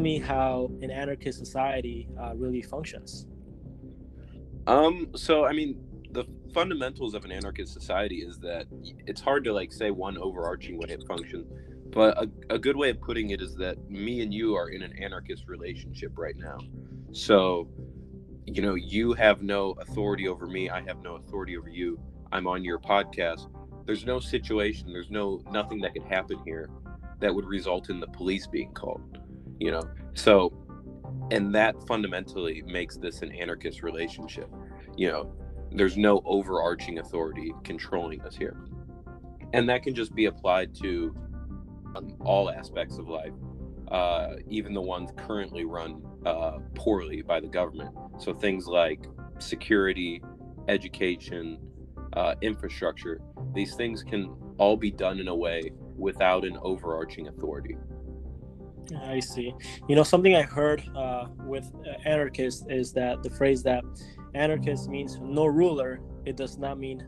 me how an anarchist society uh, really functions. Um. So I mean, the fundamentals of an anarchist society is that it's hard to like say one overarching way it functions, but a, a good way of putting it is that me and you are in an anarchist relationship right now. So, you know, you have no authority over me. I have no authority over you. I'm on your podcast. There's no situation. There's no nothing that could happen here that would result in the police being called. You know, so and that fundamentally makes this an anarchist relationship. You know, there's no overarching authority controlling us here. And that can just be applied to um, all aspects of life, uh, even the ones currently run uh, poorly by the government. So things like security, education, uh, infrastructure, these things can all be done in a way without an overarching authority. I see. You know, something I heard uh, with anarchists is that the phrase that anarchist means no ruler, it does not mean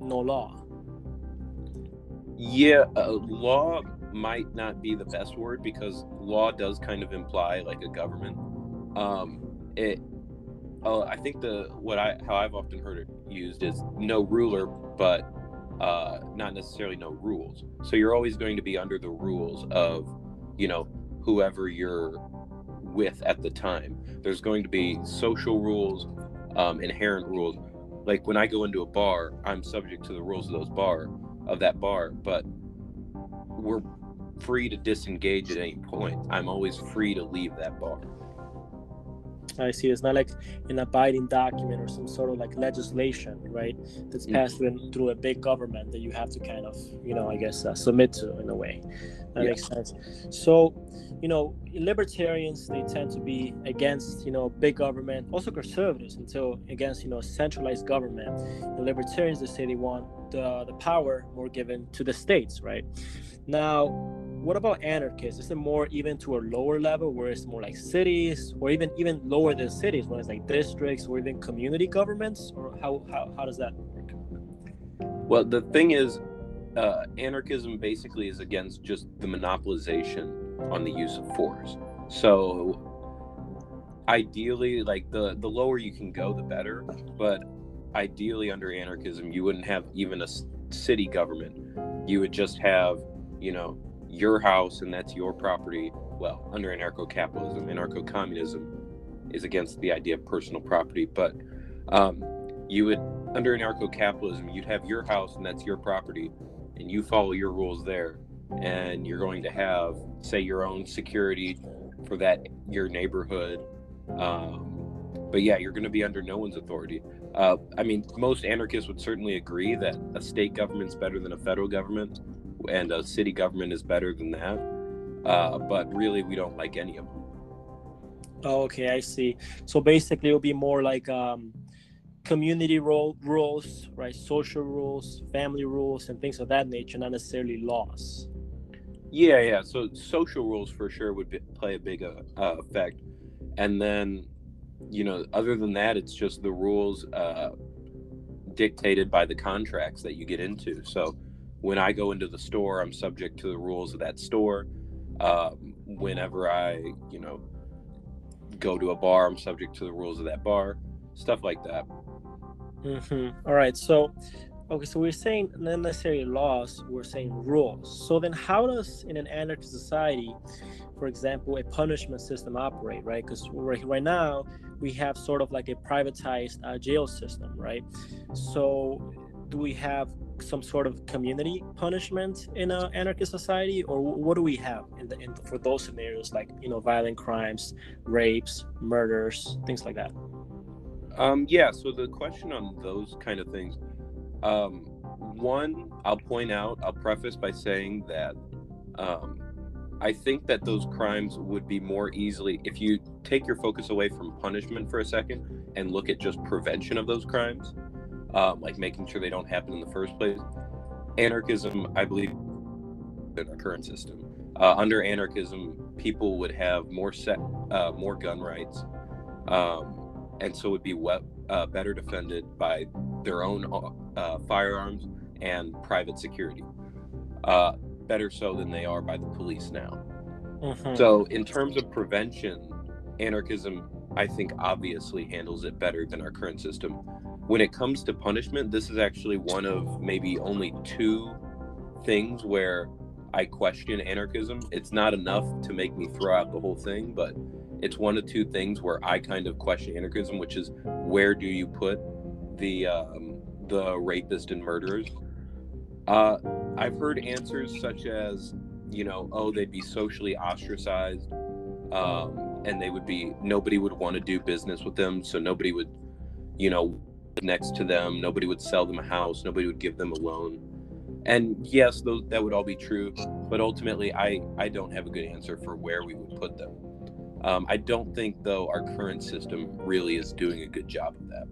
no law. Yeah, uh, law might not be the best word because law does kind of imply like a government. Um, it, uh, I think the what I how I've often heard it used is no ruler, but uh, not necessarily no rules. So you're always going to be under the rules of, you know, whoever you're with at the time. There's going to be social rules, um, inherent rules. Like when I go into a bar, I'm subject to the rules of those bar of that bar, but we're free to disengage at any point. I'm always free to leave that bar. I see. It's not like an abiding document or some sort of like legislation, right? That's mm. passed mm-hmm. through a big government that you have to kind of, you know, I guess uh, submit to in a way. That yeah. makes sense. So, you know, libertarians they tend to be against, you know, big government. Also conservatives until against, you know, centralized government. The libertarians they say they want the the power more given to the states, right? Now, what about anarchists? Is it more even to a lower level where it's more like cities or even even lower than cities when it's like districts or even community governments? Or how, how, how does that work? Well, the thing is, uh, anarchism basically is against just the monopolization on the use of force. So ideally, like the, the lower you can go, the better. But ideally, under anarchism, you wouldn't have even a city government. You would just have, you know, your house and that's your property. Well, under anarcho capitalism, anarcho communism is against the idea of personal property, but um, you would, under anarcho capitalism, you'd have your house and that's your property, and you follow your rules there. And you're going to have, say, your own security for that, your neighborhood. Um, but yeah, you're going to be under no one's authority. Uh, I mean, most anarchists would certainly agree that a state government's better than a federal government and a city government is better than that. Uh, but really, we don't like any of them. Oh, okay, I see. So basically, it'll be more like um, community role, rules, right? Social rules, family rules, and things of that nature, not necessarily laws. Yeah, yeah. So social rules for sure would be, play a big uh, uh, effect, and then, you know, other than that, it's just the rules uh, dictated by the contracts that you get into. So when I go into the store, I'm subject to the rules of that store. Um, whenever I, you know, go to a bar, I'm subject to the rules of that bar. Stuff like that. Mm-hmm. All right. So, okay. So we're saying not necessarily laws. We're saying rules. So then, how does in an anarchist society, for example, a punishment system operate? Right? Because right, right now we have sort of like a privatized uh, jail system, right? So do we have some sort of community punishment in an anarchist society, or what do we have in the in, for those scenarios like you know violent crimes, rapes, murders, things like that? Um, yeah. So the question on those kind of things, um, one, I'll point out, I'll preface by saying that um, I think that those crimes would be more easily if you take your focus away from punishment for a second and look at just prevention of those crimes um, like making sure they don't happen in the first place. Anarchism, I believe, in our current system. Uh, under anarchism, people would have more set, uh, more gun rights, um, and so would be we- uh, better defended by their own uh, firearms and private security. Uh, better so than they are by the police now. Mm-hmm. So, in terms of prevention, anarchism, I think, obviously handles it better than our current system. When it comes to punishment, this is actually one of maybe only two things where I question anarchism. It's not enough to make me throw out the whole thing, but it's one of two things where I kind of question anarchism, which is where do you put the um, the rapist and murderers? Uh, I've heard answers such as, you know, oh, they'd be socially ostracized, um, and they would be nobody would want to do business with them, so nobody would, you know, next to them, nobody would sell them a house, nobody would give them a loan. And yes, those that would all be true, but ultimately, I I don't have a good answer for where we would put them. Um, I don't think, though, our current system really is doing a good job of that.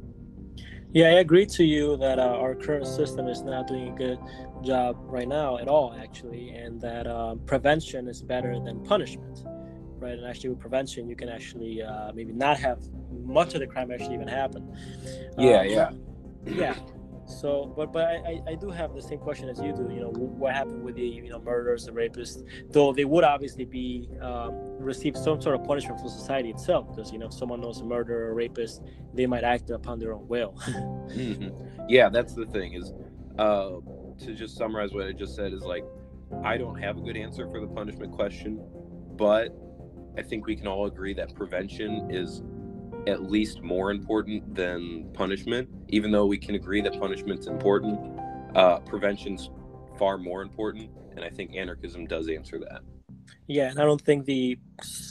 Yeah, I agree to you that uh, our current system is not doing a good job right now at all, actually, and that uh, prevention is better than punishment, right? And actually, with prevention, you can actually uh, maybe not have much of the crime actually even happen. Yeah, um, yeah, yeah. So, but but I, I do have the same question as you do. You know, what happened with the you know murderers, the rapists? Though they would obviously be um, receive some sort of punishment from society itself, because you know, if someone knows a murderer or rapist, they might act upon their own will. mm-hmm. Yeah, that's the thing. Is uh, to just summarize what I just said is like, I don't have a good answer for the punishment question, but I think we can all agree that prevention is at least more important than punishment. Even though we can agree that punishment's important, uh, prevention's far more important, and I think anarchism does answer that. Yeah, and I don't think the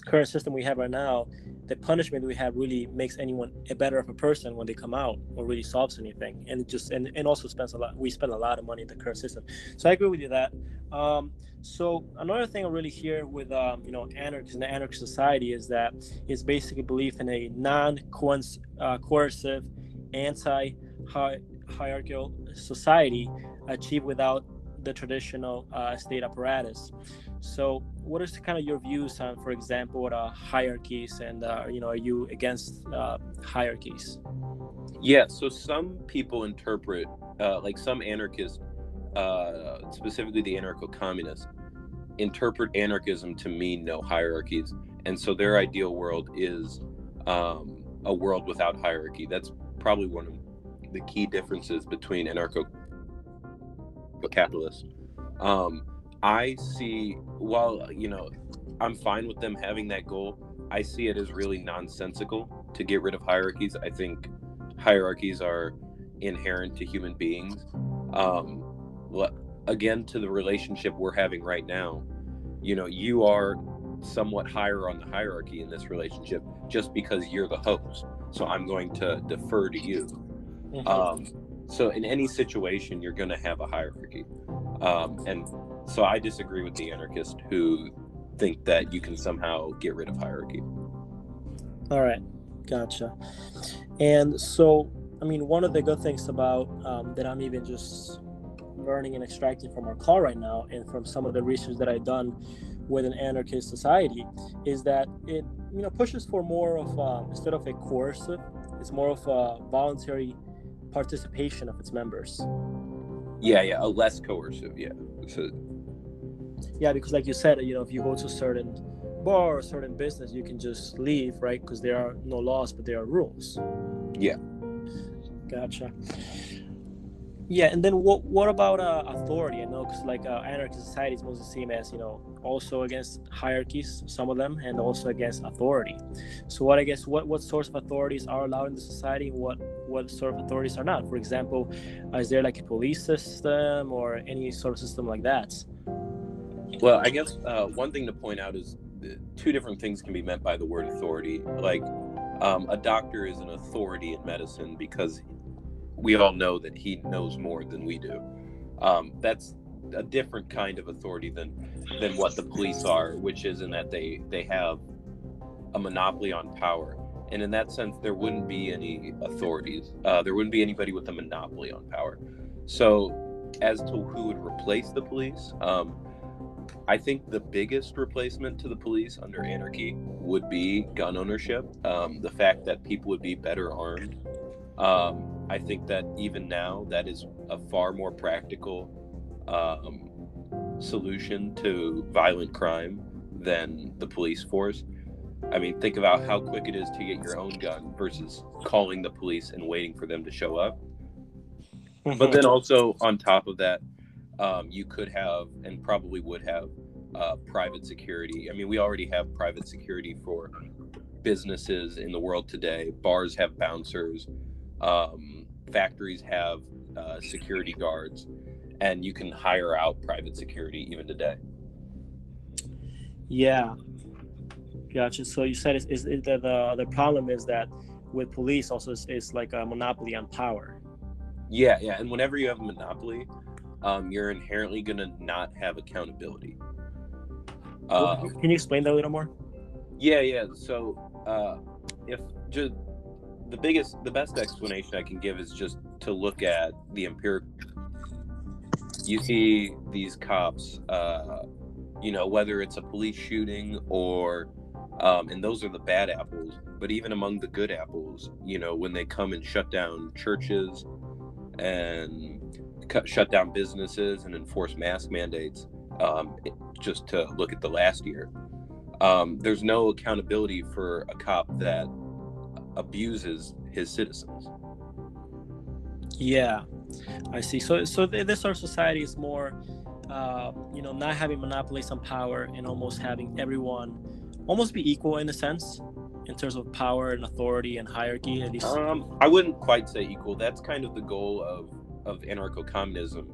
current system we have right now, the punishment we have really makes anyone a better of a person when they come out or really solves anything. And it just and, and also spends a lot we spend a lot of money in the current system. So I agree with you that. Um, so another thing I really hear with um, you know anarchists and anarchist society is that is basically belief in a non-coercive, uh, anti-hierarchical society achieved without the traditional uh, state apparatus. So, what is kind of your views on, for example, uh, hierarchies, and uh, you know, are you against uh, hierarchies? Yeah. So some people interpret, uh, like some anarchists, uh, specifically the anarcho-communists, interpret anarchism to mean no hierarchies, and so their ideal world is um, a world without hierarchy. That's probably one of the key differences between anarcho capitalists. Um, I see, while you know, I'm fine with them having that goal. I see it as really nonsensical to get rid of hierarchies. I think hierarchies are inherent to human beings. Um, again to the relationship we're having right now you know you are somewhat higher on the hierarchy in this relationship just because you're the host so i'm going to defer to you mm-hmm. um, so in any situation you're going to have a hierarchy um, and so i disagree with the anarchists who think that you can somehow get rid of hierarchy. All right gotcha. And so i mean one of the good things about um, that i'm even just learning and extracting from our call right now and from some of the research that I've done with an anarchist society is that it you know pushes for more of a, instead of a coercive it's more of a voluntary participation of its members. Yeah yeah a less coercive yeah. So, yeah because like you said you know if you go to a certain bar or certain business you can just leave right because there are no laws but there are rules yeah gotcha yeah, and then what what about uh, authority? I know because like uh, anarchist society is mostly seen as you know also against hierarchies, some of them, and also against authority. So what I guess what what sorts of authorities are allowed in the society, and what what sort of authorities are not? For example, uh, is there like a police system or any sort of system like that? Well, I guess uh, one thing to point out is two different things can be meant by the word authority. Like um, a doctor is an authority in medicine because we all know that he knows more than we do. Um, that's a different kind of authority than than what the police are, which is in that they they have a monopoly on power. And in that sense, there wouldn't be any authorities. Uh, there wouldn't be anybody with a monopoly on power. So, as to who would replace the police, um, I think the biggest replacement to the police under anarchy would be gun ownership. Um, the fact that people would be better armed. Um, I think that even now, that is a far more practical um, solution to violent crime than the police force. I mean, think about how quick it is to get your own gun versus calling the police and waiting for them to show up. But then also on top of that, um, you could have and probably would have uh, private security. I mean, we already have private security for businesses in the world today. Bars have bouncers, um, factories have uh, security guards, and you can hire out private security even today. Yeah, gotcha. So you said is, is, is the, the the problem is that with police also it's, it's like a monopoly on power. Yeah, yeah, and whenever you have a monopoly, um, you're inherently gonna not have accountability. Uh, Can you explain that a little more? Yeah, yeah. So, uh, if just the biggest, the best explanation I can give is just to look at the empirical. You see these cops, uh, you know, whether it's a police shooting or, um, and those are the bad apples. But even among the good apples, you know, when they come and shut down churches and cut, shut down businesses and enforce mask mandates, um, just to look at the last year. Um, there's no accountability for a cop that abuses his citizens. Yeah, I see. So, so this sort of society is more, uh, you know, not having monopolies on power and almost having everyone almost be equal in a sense in terms of power and authority and hierarchy. At least, um, I wouldn't quite say equal. That's kind of the goal of of anarcho-communism,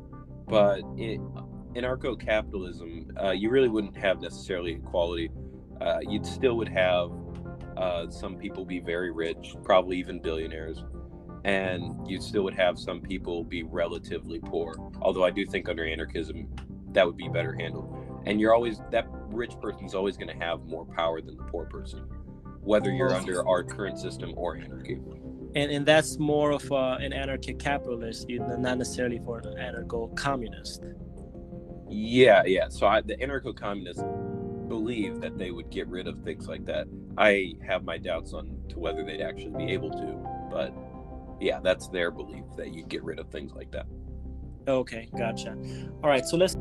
but it, anarcho capitalism, uh, you really wouldn't have necessarily equality. Uh, you'd still would have uh, some people be very rich, probably even billionaires, and you still would have some people be relatively poor. Although I do think under anarchism, that would be better handled. And you're always that rich person's always going to have more power than the poor person, whether you're under our current system or anarchy. And and that's more of uh, an anarchic capitalist, not necessarily for an anarcho communist. Yeah, yeah. So I, the anarcho-communists believe that they would get rid of things like that. I have my doubts on to whether they'd actually be able to, but yeah, that's their belief that you'd get rid of things like that. Okay, gotcha. All right, so let's